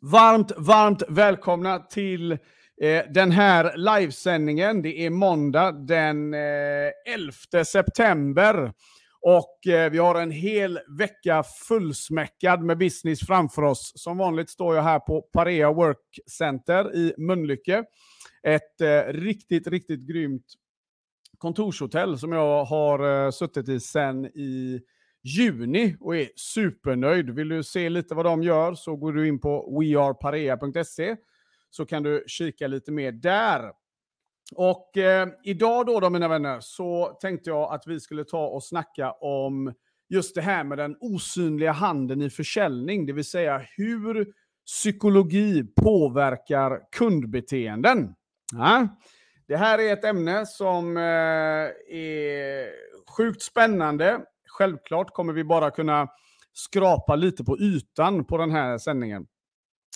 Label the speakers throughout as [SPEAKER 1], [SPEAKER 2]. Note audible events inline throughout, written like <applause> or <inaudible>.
[SPEAKER 1] Varmt, varmt välkomna till eh, den här livesändningen. Det är måndag den eh, 11 september. Och eh, vi har en hel vecka fullsmäckad med business framför oss. Som vanligt står jag här på Parea Work Center i Mölnlycke. Ett eh, riktigt, riktigt grymt kontorshotell som jag har eh, suttit i sedan i juni och är supernöjd. Vill du se lite vad de gör så går du in på weareparea.se så kan du kika lite mer där. Och eh, idag då, då mina vänner så tänkte jag att vi skulle ta och snacka om just det här med den osynliga handen i försäljning, det vill säga hur psykologi påverkar kundbeteenden. Ja. Det här är ett ämne som eh, är sjukt spännande Självklart kommer vi bara kunna skrapa lite på ytan på den här sändningen.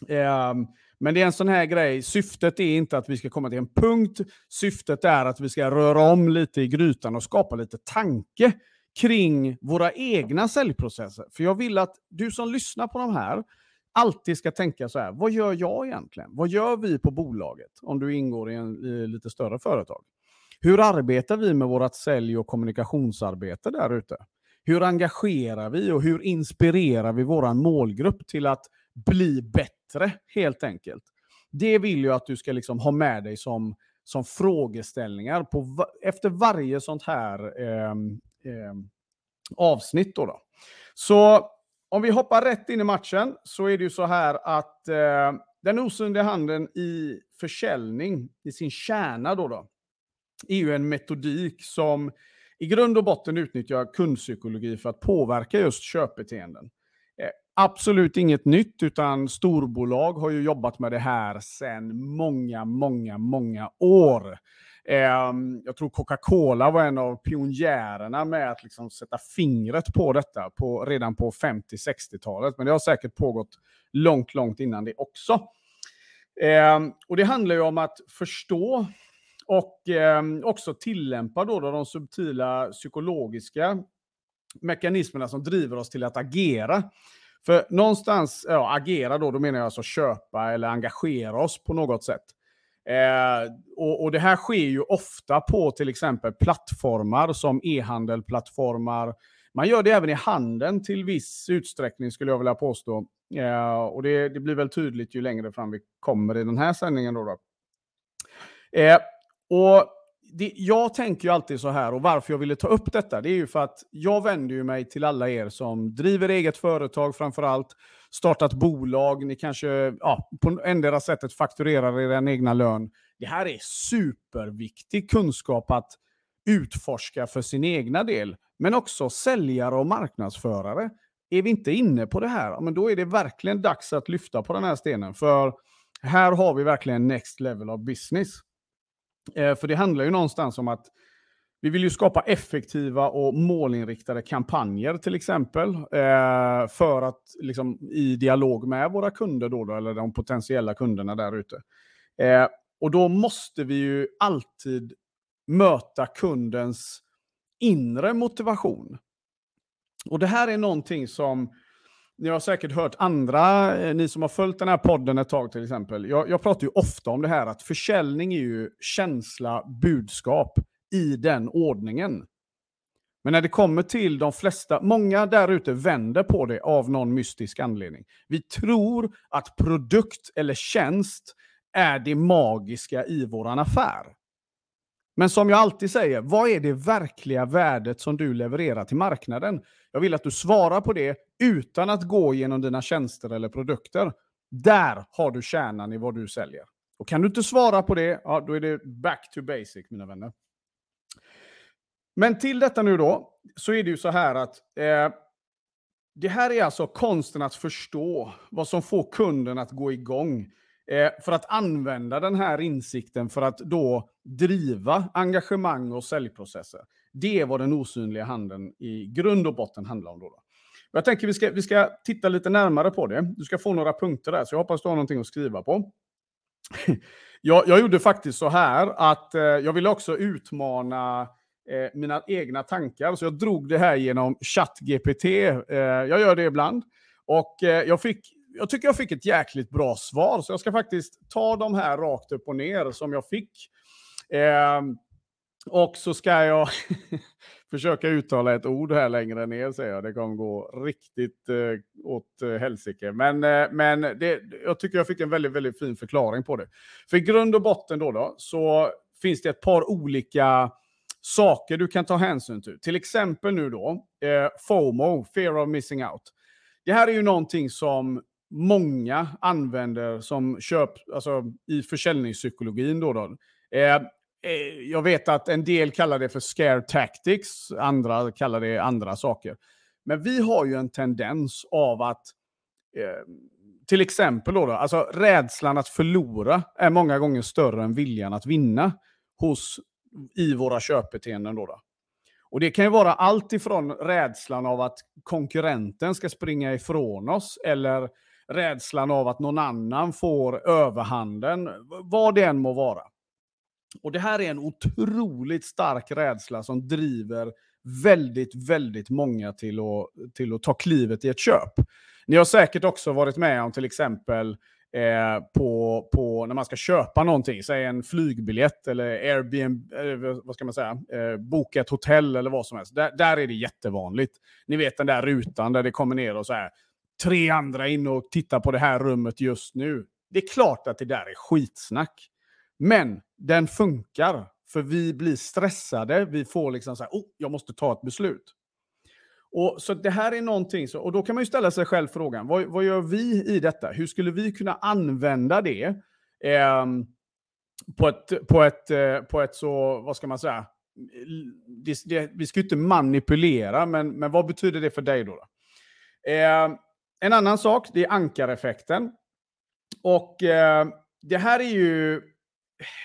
[SPEAKER 1] Ehm, men det är en sån här grej, syftet är inte att vi ska komma till en punkt, syftet är att vi ska röra om lite i grytan och skapa lite tanke kring våra egna säljprocesser. För jag vill att du som lyssnar på de här alltid ska tänka så här, vad gör jag egentligen? Vad gör vi på bolaget om du ingår i en i lite större företag? Hur arbetar vi med vårt sälj och kommunikationsarbete där ute? Hur engagerar vi och hur inspirerar vi vår målgrupp till att bli bättre, helt enkelt? Det vill jag att du ska liksom ha med dig som, som frågeställningar på, efter varje sånt här eh, eh, avsnitt. Då, då Så om vi hoppar rätt in i matchen så är det ju så här att eh, den osynliga handeln i försäljning, i sin kärna då, då är ju en metodik som i grund och botten utnyttjar jag kundpsykologi för att påverka just köpbeteenden. Eh, absolut inget nytt, utan storbolag har ju jobbat med det här sedan många, många, många år. Ehm, jag tror Coca-Cola var en av pionjärerna med att liksom sätta fingret på detta på, redan på 50-60-talet. Men det har säkert pågått långt, långt innan det också. Ehm, och Det handlar ju om att förstå och eh, också tillämpa då, då de subtila psykologiska mekanismerna som driver oss till att agera. För någonstans, ja, agera då, då menar jag alltså köpa eller engagera oss på något sätt. Eh, och, och, det här sker ju ofta på till exempel plattformar som e-handelplattformar. Man gör det även i handeln till viss utsträckning skulle jag vilja påstå. Eh, och det, det, blir väl tydligt ju längre fram vi kommer i den här sändningen. Då, då. Eh, och det, jag tänker ju alltid så här, och varför jag ville ta upp detta, det är ju för att jag vänder ju mig till alla er som driver eget företag framför allt, startat bolag, ni kanske ja, på endera sättet fakturerar er egna lön. Det här är superviktig kunskap att utforska för sin egna del, men också säljare och marknadsförare. Är vi inte inne på det här, men då är det verkligen dags att lyfta på den här stenen, för här har vi verkligen next level of business. Eh, för det handlar ju någonstans om att vi vill ju skapa effektiva och målinriktade kampanjer till exempel. Eh, för att liksom, i dialog med våra kunder då, då eller de potentiella kunderna där ute. Eh, och då måste vi ju alltid möta kundens inre motivation. Och det här är någonting som ni har säkert hört andra, eh, ni som har följt den här podden ett tag till exempel. Jag, jag pratar ju ofta om det här att försäljning är ju känsla, budskap i den ordningen. Men när det kommer till de flesta, många där ute vänder på det av någon mystisk anledning. Vi tror att produkt eller tjänst är det magiska i våran affär. Men som jag alltid säger, vad är det verkliga värdet som du levererar till marknaden? Jag vill att du svarar på det utan att gå genom dina tjänster eller produkter. Där har du kärnan i vad du säljer. Och kan du inte svara på det, ja, då är det back to basic, mina vänner. Men till detta nu då, så är det ju så här att eh, det här är alltså konsten att förstå vad som får kunden att gå igång. Eh, för att använda den här insikten för att då driva engagemang och säljprocesser. Det är vad den osynliga handeln i grund och botten handlar om. Då, då. Jag tänker vi ska, vi ska titta lite närmare på det. Du ska få några punkter där, så jag hoppas du har någonting att skriva på. <laughs> jag, jag gjorde faktiskt så här att eh, jag ville också utmana eh, mina egna tankar, så jag drog det här genom ChatGPT. Eh, jag gör det ibland. Och eh, jag fick jag tycker jag fick ett jäkligt bra svar, så jag ska faktiskt ta de här rakt upp och ner som jag fick. Eh, och så ska jag <laughs> försöka uttala ett ord här längre ner, säger jag. Det kommer gå riktigt eh, åt eh, helsike. Men, eh, men det, jag tycker jag fick en väldigt, väldigt fin förklaring på det. För i grund och botten då, då så finns det ett par olika saker du kan ta hänsyn till. Till exempel nu då, eh, FOMO, Fear of Missing Out. Det här är ju någonting som många använder som köp, alltså i försäljningspsykologin. Då, då. Eh, eh, jag vet att en del kallar det för scare tactics, andra kallar det andra saker. Men vi har ju en tendens av att eh, till exempel då, då, alltså rädslan att förlora är många gånger större än viljan att vinna hos, i våra köpbeteenden. Då, då. Och det kan ju vara allt ifrån rädslan av att konkurrenten ska springa ifrån oss eller rädslan av att någon annan får överhanden, vad det än må vara. Och det här är en otroligt stark rädsla som driver väldigt, väldigt många till att, till att ta klivet i ett köp. Ni har säkert också varit med om till exempel eh, på, på när man ska köpa någonting, säg en flygbiljett eller Airbnb, eller vad ska man säga, eh, boka ett hotell eller vad som helst. Där, där är det jättevanligt. Ni vet den där rutan där det kommer ner och så här, tre andra in och tittar på det här rummet just nu. Det är klart att det där är skitsnack. Men den funkar, för vi blir stressade. Vi får liksom så här, oh, jag måste ta ett beslut. Och, så det här är någonting, så, och då kan man ju ställa sig själv frågan, vad, vad gör vi i detta? Hur skulle vi kunna använda det eh, på, ett, på, ett, eh, på ett så, vad ska man säga, det, det, vi ska ju inte manipulera, men, men vad betyder det för dig då? då? Eh, en annan sak, det är ankareffekten. Och eh, det här är ju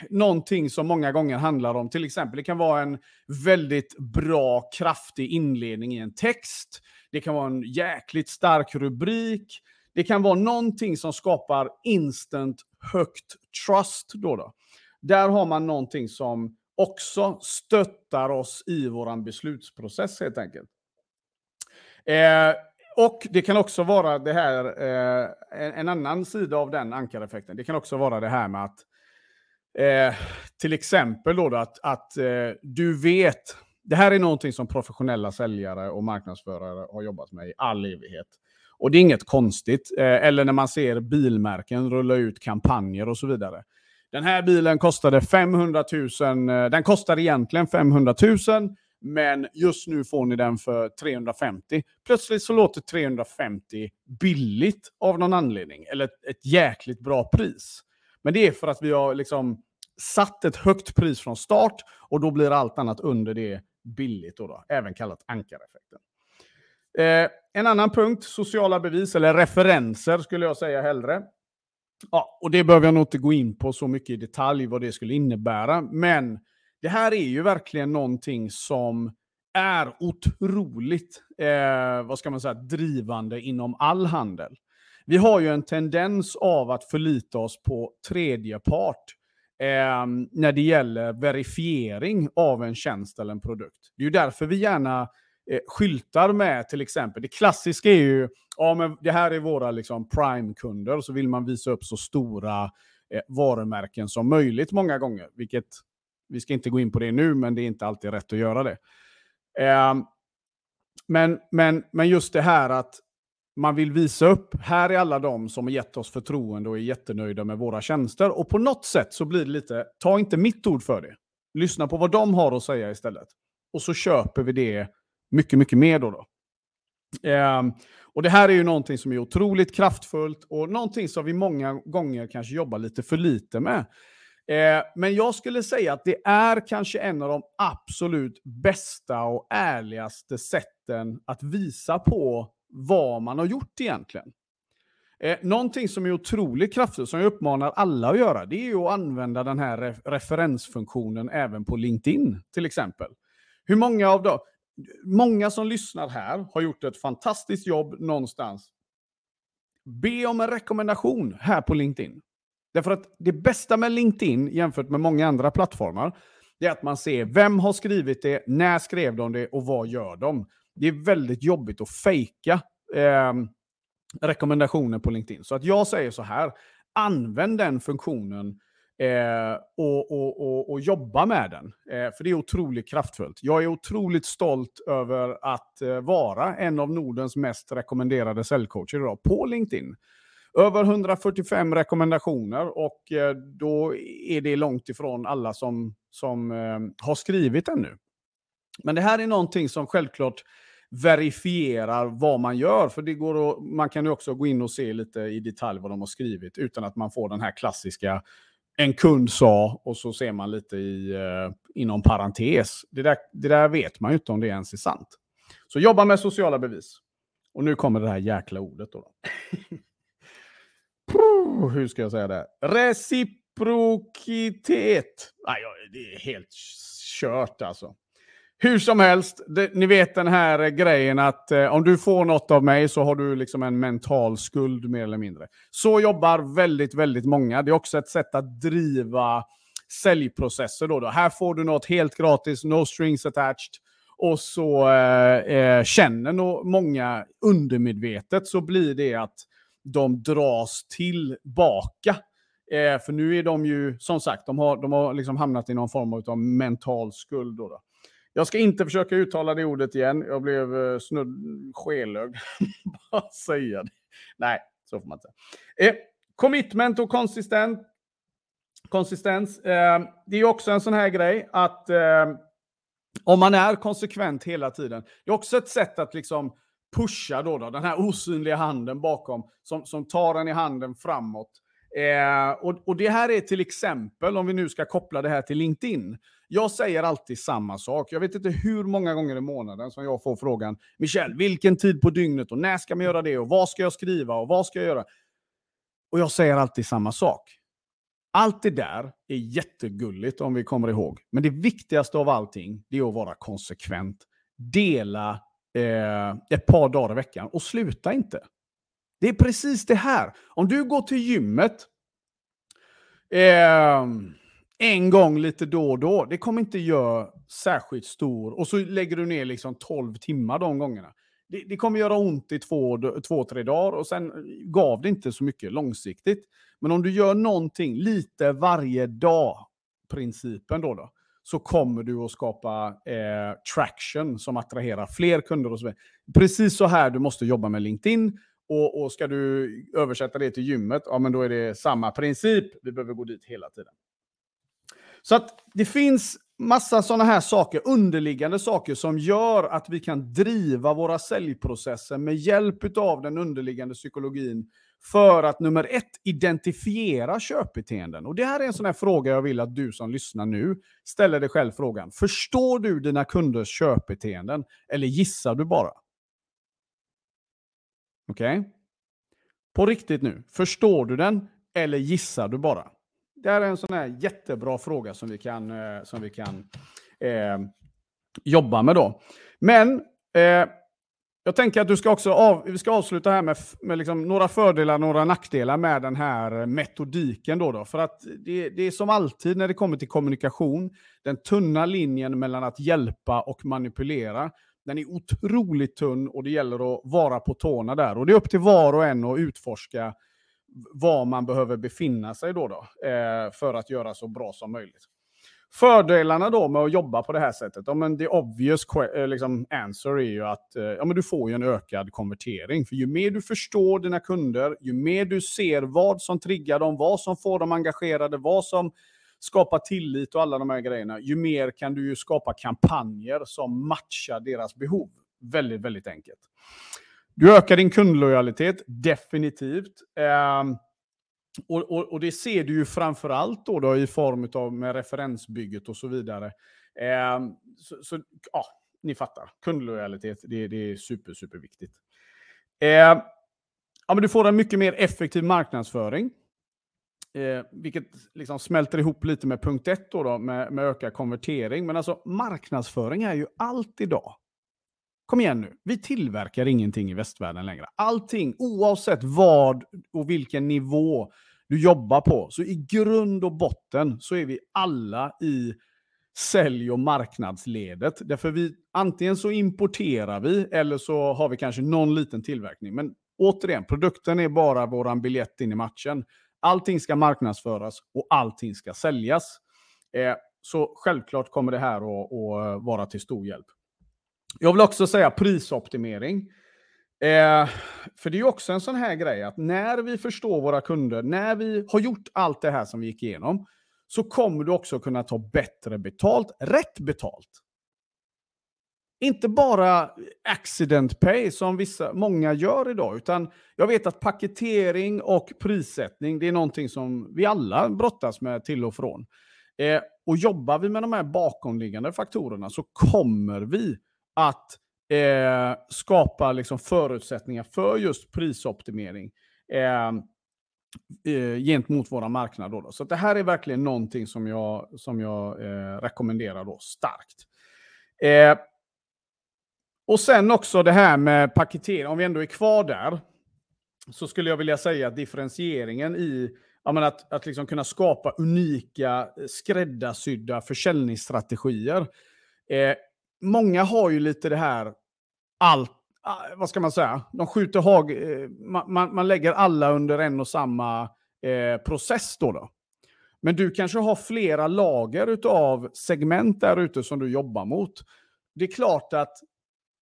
[SPEAKER 1] någonting som många gånger handlar om, till exempel, det kan vara en väldigt bra, kraftig inledning i en text. Det kan vara en jäkligt stark rubrik. Det kan vara någonting som skapar instant högt trust. Då, då. Där har man någonting som också stöttar oss i vår beslutsprocess helt enkelt. Eh, och det kan också vara det här, eh, en, en, annan sida av den ankareffekten. Det kan också vara det här med att Eh, till exempel då, då att, att eh, du vet, det här är någonting som professionella säljare och marknadsförare har jobbat med i all evighet. Och det är inget konstigt. Eh, eller när man ser bilmärken rulla ut kampanjer och så vidare. Den här bilen kostade 500 000. Eh, den kostar egentligen 500 000. Men just nu får ni den för 350. Plötsligt så låter 350 billigt av någon anledning. Eller ett, ett jäkligt bra pris. Men det är för att vi har liksom satt ett högt pris från start och då blir allt annat under det billigt, då, då även kallat ankareffekten. Eh, en annan punkt, sociala bevis eller referenser skulle jag säga hellre. Ja, och det behöver jag nog inte gå in på så mycket i detalj vad det skulle innebära, men det här är ju verkligen någonting som är otroligt, eh, vad ska man säga, drivande inom all handel. Vi har ju en tendens av att förlita oss på tredje part eh, när det gäller verifiering av en tjänst eller en produkt. Det är ju därför vi gärna eh, skyltar med till exempel, det klassiska är ju, ja men det här är våra liksom prime-kunder, så vill man visa upp så stora eh, varumärken som möjligt många gånger, vilket vi ska inte gå in på det nu, men det är inte alltid rätt att göra det. Eh, men, men, men just det här att man vill visa upp, här är alla de som har gett oss förtroende och är jättenöjda med våra tjänster. Och på något sätt så blir det lite, ta inte mitt ord för det. Lyssna på vad de har att säga istället. Och så köper vi det mycket, mycket mer då. då. Eh, och det här är ju någonting som är otroligt kraftfullt och någonting som vi många gånger kanske jobbar lite för lite med. Eh, men jag skulle säga att det är kanske en av de absolut bästa och ärligaste sätten att visa på vad man har gjort egentligen. Eh, någonting som är otroligt kraftfullt, som jag uppmanar alla att göra, det är ju att använda den här re referensfunktionen även på LinkedIn till exempel. Hur många av dem, många som lyssnar här har gjort ett fantastiskt jobb någonstans. Be om en rekommendation här på LinkedIn. Därför att det bästa med LinkedIn jämfört med många andra plattformar, det är att man ser vem har skrivit det, när skrev de det och vad gör de? det är väldigt jobbigt att fejka eh, rekommendationer på LinkedIn. Så att jag säger så här, använd den funktionen eh, och, och, och, och, jobba med den. Eh, för det är otroligt kraftfullt. Jag är otroligt stolt över att eh, vara en av Nordens mest rekommenderade säljcoacher idag på LinkedIn. Över 145 rekommendationer och eh, då är det långt ifrån alla som, som eh, har skrivit ännu. Men det här är någonting som självklart verifierar vad man gör. För det går att, man kan ju också gå in och se lite i detalj vad de har skrivit utan att man får den här klassiska en kund sa och så ser man lite i, eh, inom parentes. Det där, det där vet man ju inte om det ens är sant. Så jobba med sociala bevis. Och nu kommer det här jäkla ordet då. <laughs> Puh, hur ska jag säga det? Reciprokitet. Nej, det är helt kört alltså. Hur som helst, det, ni vet den här eh, grejen att eh, om du får något av mig så har du liksom en mental skuld mer eller mindre. Så jobbar väldigt, väldigt många. Det är också ett sätt att driva säljprocesser. Då, då. Här får du något helt gratis, no strings attached. Och så eh, eh, känner nog många undermedvetet så blir det att de dras tillbaka. Eh, för nu är de ju, som sagt, de har, de har liksom hamnat i någon form av mental skuld. Då, då. Jag ska inte försöka uttala det ordet igen. Jag blev eh, snudd skelögd. <laughs> Bara säga det. Nej, så får man inte säga. Eh, commitment och konsistent. konsistens. Eh, det är också en sån här grej att eh, om man är konsekvent hela tiden. Det är också ett sätt att liksom pusha då, då den här osynliga handen bakom som, som tar den i handen framåt. Eh, och, och det här är till exempel, om vi nu ska koppla det här till LinkedIn. Jag säger alltid samma sak. Jag vet inte hur många gånger i månaden som jag får frågan, Michel, vilken tid på dygnet och när ska man göra det och vad ska jag skriva och vad ska jag göra? Och jag säger alltid samma sak. Allt det där är jättegulligt om vi kommer ihåg. Men det viktigaste av allting, det är att vara konsekvent. Dela Eh, ett par dagar i veckan och sluta inte. Det är precis det här. Om du går till gymmet eh, en gång lite då och då, det kommer inte göra särskilt stor... Och så lägger du ner liksom 12 timmar de gångerna. Det, det, kommer göra ont i två, två, tre dagar och sen gav det inte så mycket långsiktigt. Men om du gör någonting lite varje dag, principen då, då så kommer du att skapa eh, traction som attraherar fler kunder och så vidare. Precis så här du måste jobba med LinkedIn och, och ska du översätta det till gymmet, ja men då är det samma princip. Vi behöver gå dit hela tiden. Så att det finns massa sådana här saker, underliggande saker som gör att vi kan driva våra säljprocesser med hjälp av den underliggande psykologin för att nummer ett, identifiera köpbeteenden. Och det här är en sån här fråga jag vill att du som lyssnar nu ställer dig själv frågan. Förstår du dina kunders köpbeteenden eller gissar du bara? Okej? Okay? På riktigt nu, förstår du den eller gissar du bara? Det här är en sån här jättebra fråga som vi kan, eh, som vi kan eh, jobba med då. Men eh, jag tänker att du ska också av, vi ska avsluta här med, med liksom några fördelar och några nackdelar med den här eh, metodiken. Då, då. För att det, det, är som alltid när det kommer till kommunikation, den tunna linjen mellan att hjälpa och manipulera. Den är otroligt tunn och det gäller att vara på tårna där. Och det är upp till var och en att utforska var man behöver befinna sig då, då eh, för att göra så bra som möjligt. Fördelarna då med att jobba på det här sättet, ja, men the obvious eh, liksom, answer är ju att eh, ja, men du får ju en ökad konvertering. För ju mer du förstår dina kunder, ju mer du ser vad som triggar dem, vad som får dem engagerade, vad som skapar tillit och alla de här grejerna, ju mer kan du ju skapa kampanjer som matchar deras behov. Väldigt, väldigt enkelt. Du ökar din kundlojalitet, definitivt. Eh, och, och, och, det ser du ju framför allt då, då i form av med referensbygget och så vidare. Eh, så, så, ja, ni fattar. Kundlojalitet, det, det är super, super viktigt. Eh, ja, men du får en mycket mer effektiv marknadsföring. Eh, vilket liksom smälter ihop lite med punkt ett då, då med, med ökad konvertering. Men alltså marknadsföring är ju allt idag. Kom igen nu, vi tillverkar ingenting i västvärlden längre. Allting, oavsett vad och vilken nivå du jobbar på, så i grund och botten så är vi alla i sälj och marknadsledet. Därför vi, antingen så importerar vi eller så har vi kanske någon liten tillverkning. Men återigen, produkten är bara våran biljett in i matchen. Allting ska marknadsföras och allting ska säljas. Eh, så självklart kommer det här att, att vara till stor hjälp. Jag vill också säga prisoptimering. Eh, för det är också en sån här grej att när vi förstår våra kunder, när vi har gjort allt det här som vi gick igenom, så kommer du också kunna ta bättre betalt, rätt betalt. Inte bara accident pay som vissa, många gör idag, utan jag vet att paketering och prissättning, det är någonting som vi alla brottas med till och från. Eh, och jobbar vi med de här bakomliggande faktorerna så kommer vi att eh, skapa liksom förutsättningar för just prisoptimering eh, eh, gentemot våra marknader. Då. Så det här är verkligen någonting som jag, som jag eh, rekommenderar då starkt. Eh, och sen också det här med paketering, om vi ändå är kvar där, så skulle jag vilja säga att differentieringen i menar, att, att liksom kunna skapa unika eh, skräddarsydda försäljningsstrategier. Eh, många har ju lite det här, allt, ah, vad ska man säga, de skjuter hag, eh, man, man, lägger alla under en och samma eh, process då, då. Men du kanske har flera lager av segment där ute som du jobbar mot. Det är klart att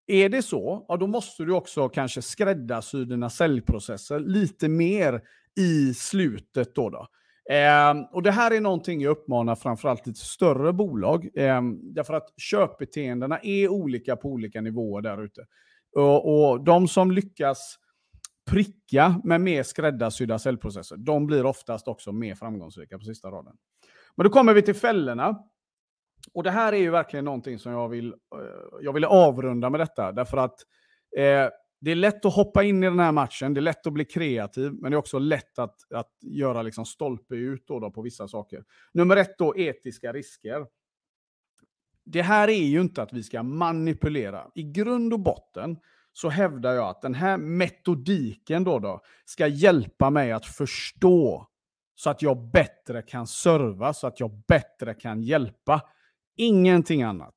[SPEAKER 1] är det så, ja, då måste du också kanske skräddarsy dina säljprocesser lite mer i slutet. Då, då. Eh, och Det här är någonting jag uppmanar framförallt lite större bolag. Eh, därför att köpbeteendena är olika på olika nivåer där ute. Och, och de som lyckas pricka med mer skräddarsydda säljprocesser, de blir oftast också mer framgångsrika på sista raden. Men då kommer vi till fällorna. Och det här är ju verkligen någonting som jag vill, eh, jag vill avrunda med detta. Därför att eh, det är lätt att hoppa in i den här matchen, det är lätt att bli kreativ, men det är också lätt att, att göra liksom stolpe ut då, då på vissa saker. Nummer ett då, etiska risker. Det här är ju inte att vi ska manipulera. I grund och botten så hävdar jag att den här metodiken då, då ska hjälpa mig att förstå så att jag bättre kan serva, så att jag bättre kan hjälpa. Ingenting annat.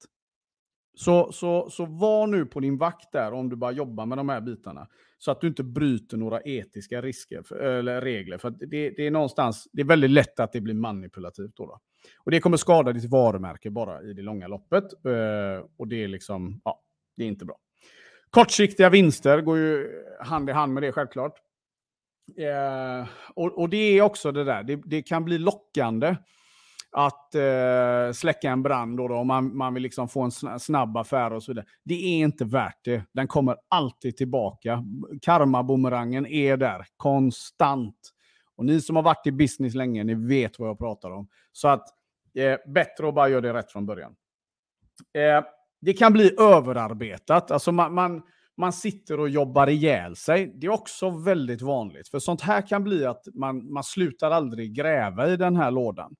[SPEAKER 1] Så, så, så var nu på din vakt där om du bara jobbar med de här bitarna. Så att du inte bryter några etiska risker, för, eller regler. För det, det, är någonstans, det är väldigt lätt att det blir manipulativt. Då, då. Och det kommer skada ditt varumärke bara i det långa loppet. Eh, och det är liksom, ja, det är inte bra. Kortsiktiga vinster går ju hand i hand med det självklart. Eh, och, och, det är också det där, det, det kan bli lockande att eh, släcka en brand då, då, om man, man vill liksom få en snabb affär och så vidare. Det är inte värt det. Den kommer alltid tillbaka. Karma-bumerangen är där konstant. Och ni som har varit i business länge, ni vet vad jag pratar om. Så att eh, bättre att bara göra det rätt från början. Eh, det kan bli överarbetat. Alltså man, man, man sitter och jobbar ihjäl sig. Det är också väldigt vanligt. För sånt här kan bli att man, man slutar aldrig gräva i den här lådan.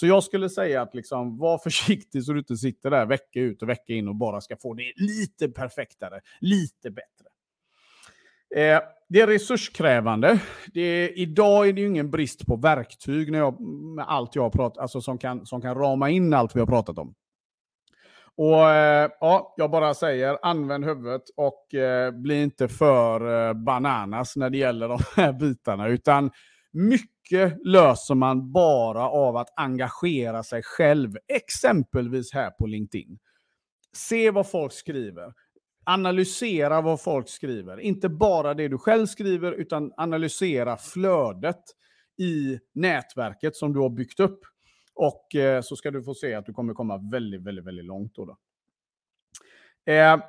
[SPEAKER 1] Så jag skulle säga att liksom, var <laughs> försiktig så du inte sitter där vecka ut och vecka in och bara ska få det lite perfektare, lite bättre. Eh, det är resurskrävande. Det är, idag är det ju ingen brist på verktyg när jag, med allt jag har pratat, alltså som kan, som kan rama in allt vi har pratat om. Och eh, ja, Jag bara säger, använd huvudet och eh, bli inte för eh, bananas när det gäller de här bitarna. Utan mycket löser man bara av att engagera sig själv, exempelvis här på LinkedIn. Se vad folk skriver. Analysera vad folk skriver. Inte bara det du själv skriver, utan analysera flödet i nätverket som du har byggt upp. Och eh, så ska du få se att du kommer komma väldigt, väldigt, väldigt långt. Då, då. Eh,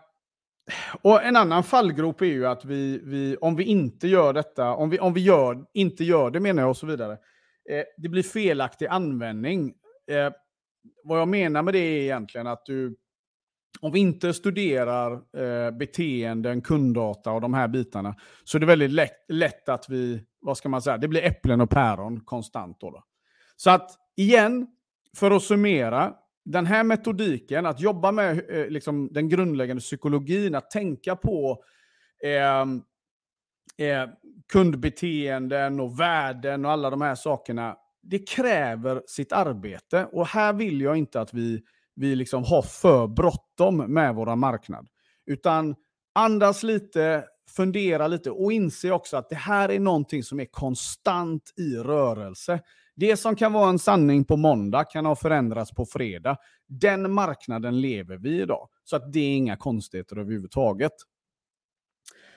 [SPEAKER 1] och en annan fallgrop är ju att vi, vi, om vi inte gör detta, om vi, om vi gör, inte gör det menar jag och så vidare, eh, det blir felaktig användning. Eh, vad jag menar med det är egentligen att du, om vi inte studerar eh, beteenden, kunddata och de här bitarna, så är det väldigt lätt, lätt att vi, vad ska man säga, det blir äpplen och päron konstant. Då, då. Så att igen, för att summera, den här metodiken, att jobba med eh, liksom, den grundläggande psykologin, att tänka på eh, eh, kundbeteenden och värden och alla de här sakerna, det kräver sitt arbete. Och här vill jag inte att vi, vi liksom har för bråttom med vår marknad. Utan andas lite, fundera lite och inse också att det här är någonting som är konstant i rörelse. Det som kan vara en sanning på måndag kan ha förändrats på fredag. Den marknaden lever vi idag. Så att det är inga konstigheter överhuvudtaget.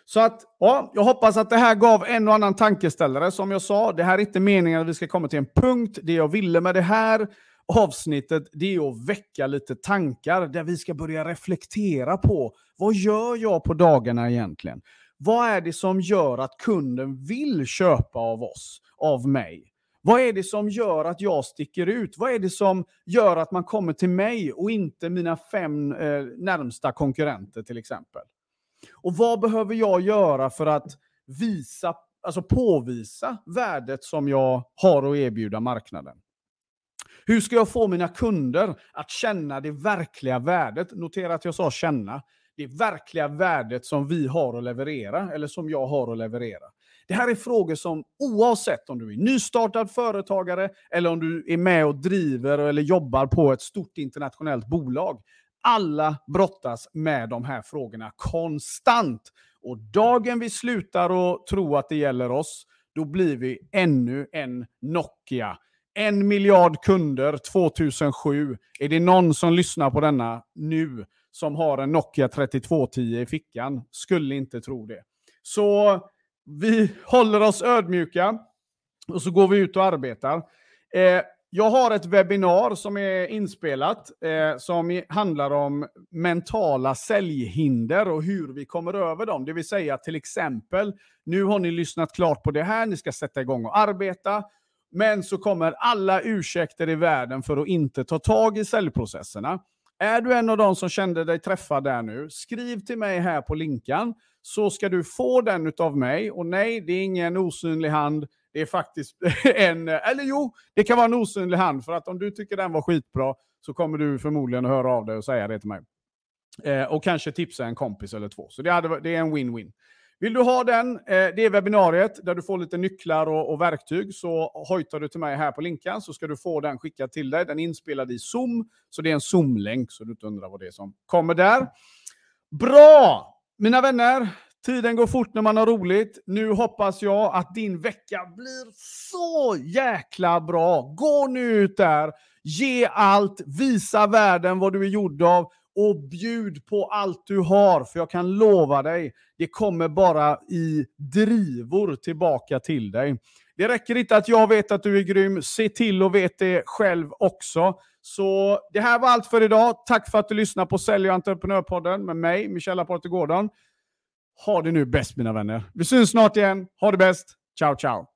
[SPEAKER 1] Så att, ja, jag hoppas att det här gav en och annan tankeställare. Som jag sa, det här är inte meningen att vi ska komma till en punkt. Det jag ville med det här avsnittet, det är att väcka lite tankar där vi ska börja reflektera på vad gör jag på dagarna egentligen? Vad är det som gör att kunden vill köpa av oss, av mig? Vad är det som gör att jag sticker ut? Vad är det som gör att man kommer till mig och inte mina fem eh, närmsta konkurrenter till exempel? Och vad behöver jag göra för att visa, alltså påvisa värdet som jag har att erbjuda marknaden? Hur ska jag få mina kunder att känna det verkliga värdet? Notera att jag sa känna. Det verkliga värdet som vi har att leverera, eller som jag har att leverera. Det här är frågor som oavsett om du är nystartad företagare eller om du är med och driver eller jobbar på ett stort internationellt bolag. Alla brottas med de här frågorna konstant. Och dagen vi slutar att tro att det gäller oss, då blir vi ännu en Nokia. En miljard kunder 2007. Är det någon som lyssnar på denna nu som har en Nokia 3210 i fickan? Skulle inte tro det. Så vi håller oss ödmjuka och så går vi ut och arbetar. Eh, jag har ett webbinar som är inspelat eh, som handlar om mentala säljhinder och hur vi kommer över dem. Det vill säga till exempel, nu har ni lyssnat klart på det här, ni ska sätta igång och arbeta. Men så kommer alla ursäkter i världen för att inte ta tag i säljprocesserna. Är du en av de som kände dig träffad där nu, skriv till mig här på linkan så ska du få den av mig. Och nej, det är ingen osynlig hand. Det är faktiskt <laughs> en, eller jo, det kan vara en osynlig hand. För att om du tycker den var skitbra så kommer du förmodligen att höra av dig och säga det till mig. Eh, och kanske tipsa en kompis eller två. Så det, hade, det är en win-win. Vill du ha den, eh, det är webbinariet där du får lite nycklar och, och, verktyg, så hojtar du till mig här på linken så ska du få den skickad till dig. Den är inspelad i Zoom, så det är en Zoom-länk så du inte undrar vad det är som kommer där. Bra! Mina vänner, tiden går fort när man har roligt. Nu hoppas jag att din vecka blir så jäkla bra. Gå nu ut där, ge allt, visa världen vad du är gjord av och bjud på allt du har, för jag kan lova dig, det kommer bara i drivor tillbaka till dig. Det räcker inte att jag vet att du är grym, se till att veta det själv också. Så det här var allt för idag. Tack för att du lyssnade på Sälj och entreprenörpodden med mig, Michel Aporte Gordon. Ha det nu bäst mina vänner. Vi syns snart igen. Ha det bäst. Ciao, ciao.